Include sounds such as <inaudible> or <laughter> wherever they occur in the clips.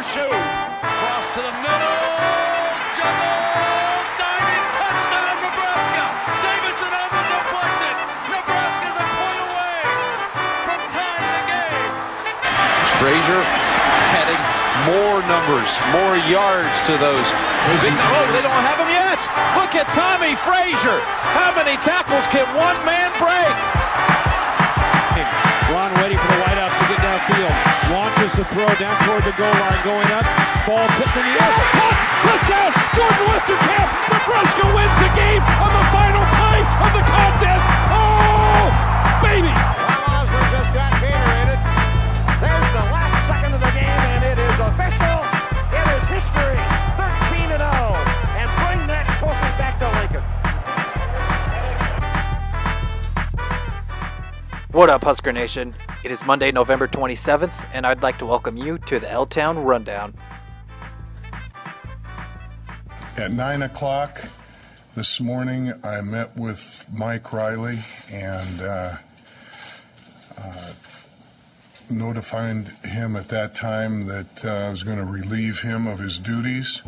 their shoe. Cross to the middle. Juggle. Diving touchdown, Nebraska. Davison on the deflection. Nebraska's a point away from tying the game. Frazier adding more numbers, more yards to those. Big, oh, they don't have him yet. Look at Tommy Frazier. How many tackles can one man break? Throw down toward the goal line, going up. Ball tipped in the air. Touchdown! Jordan Westerkamp! Nebraska wins the game on the final play What up, Husker Nation? It is Monday, November 27th, and I'd like to welcome you to the L Town Rundown. At 9 o'clock this morning, I met with Mike Riley and uh, uh, notified him at that time that uh, I was going to relieve him of his duties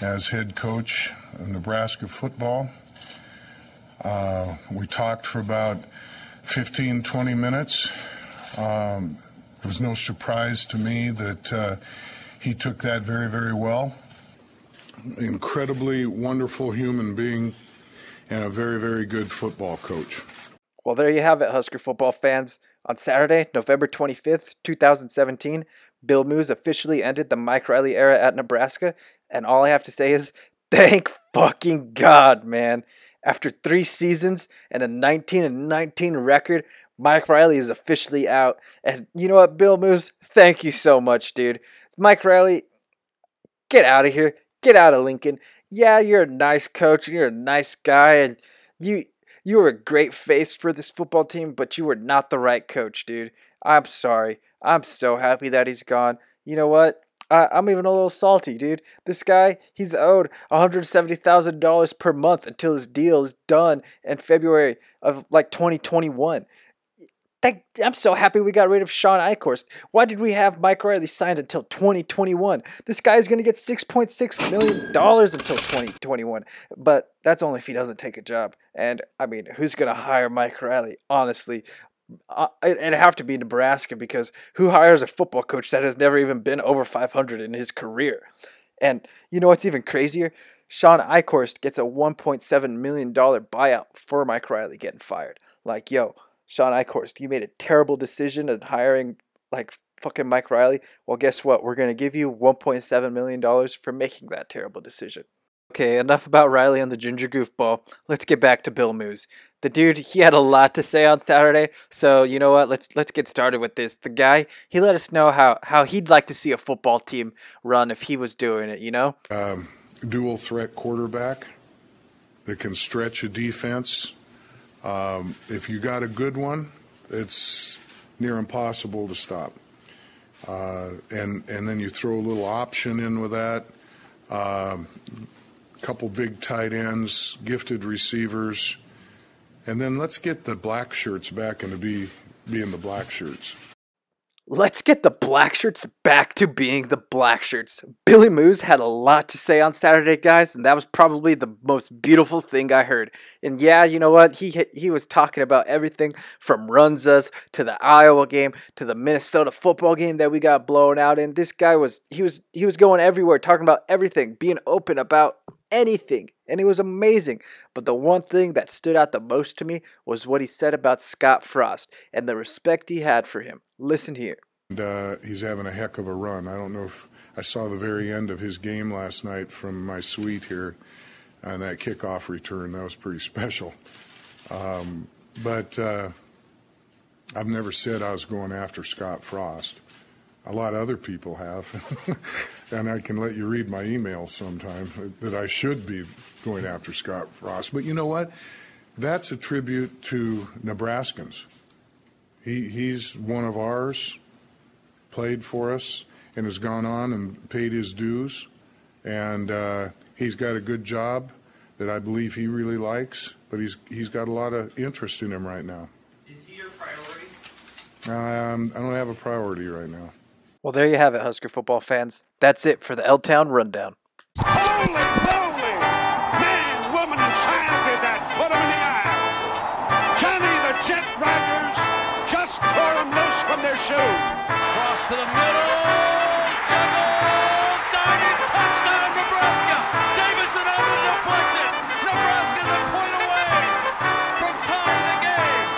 as head coach of Nebraska football. Uh, we talked for about 15, 20 minutes. Um, it was no surprise to me that uh, he took that very, very well incredibly wonderful human being and a very, very good football coach. Well, there you have it, Husker football fans. On Saturday, November 25th, 2017, Bill Moos officially ended the Mike Riley era at Nebraska, and all I have to say is thank fucking God, man. After three seasons and a 19 and 19 record, Mike Riley is officially out. And you know what, Bill Moos? Thank you so much, dude. Mike Riley, get out of here. Get out of Lincoln. Yeah, you're a nice coach and you're a nice guy and you you were a great face for this football team, but you were not the right coach, dude. I'm sorry. I'm so happy that he's gone. You know what? I, I'm even a little salty, dude. This guy, he's owed $170,000 per month until his deal is done in February of like 2021. Thank, I'm so happy we got rid of Shawn Eichorst. Why did we have Mike Riley signed until 2021? This guy is going to get $6.6 million until 2021. But that's only if he doesn't take a job. And I mean, who's going to hire Mike Riley? Honestly, uh, it- it'd have to be Nebraska because who hires a football coach that has never even been over 500 in his career? And you know what's even crazier? Shawn Eichorst gets a $1.7 million buyout for Mike Riley getting fired. Like, yo, Shawn Eichorst, you made a terrible decision in hiring like fucking Mike Riley. Well, guess what? We're going to give you $1.7 million for making that terrible decision. Okay, enough about Riley and the ginger goofball. Let's get back to Bill Moos. The dude, he had a lot to say on Saturday, so you know what? Let's let's get started with this. The guy, he let us know how how he'd like to see a football team run if he was doing it. You know? Um, dual threat quarterback that can stretch a defense. Um, if you got a good one, it's near impossible to stop. Uh, and and then you throw a little option in with that. Um, couple big tight ends, gifted receivers, and then let's get the black shirts back into be being the black shirts. Let's get the black shirts back to being the black shirts. Billy Moos had a lot to say on Saturday, guys, and that was probably the most beautiful thing I heard. And yeah, you know what? He he was talking about everything from Runzas to the Iowa game to the Minnesota football game that we got blown out in. This guy was he was he was going everywhere talking about everything, being open about anything, and it was amazing. But the one thing that stood out the most to me was what he said about Scott Frost and the respect he had for him. Listen here. And uh, he's having a heck of a run. I don't know if I saw the very end of his game last night from my suite here on that kickoff return. That was pretty <laughs> special. Um, but uh, I've never said I was going after Scott Frost. A lot of other people have. <laughs> and I can let you read my emails sometime that I should be going after Scott Frost. But you know what? That's a tribute to Nebraskans. He, he's one of ours, played for us, and has gone on and paid his dues. And uh, he's got a good job that I believe he really likes, but he's, he's got a lot of interest in him right now. Is he your priority? Um, I don't have a priority right now. Well, there you have it, Husker football fans. That's it for the L Town Rundown. Holy moly! Man, woman, and child did that. Put 'em in the aisle. Johnny the Jet Rodgers just tore 'em loose from their shoes. Cross to the middle. Juggle. Touchdown, Nebraska. On the deflection. A point away from tying the game.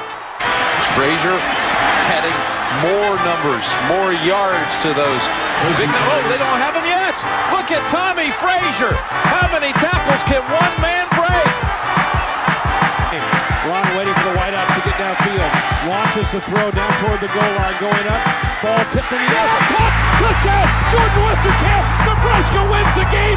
Adding more numbers, more yards to those. Oh, they don't have him yet. Look at Tommy Frazier. How many tackles can one man break? Ron waiting for the wideouts to get downfield. Launches the throw down toward the goal line, going up. Ball tipped in the air. Caught! Touchdown! Jordan Westerkamp! Nebraska wins the game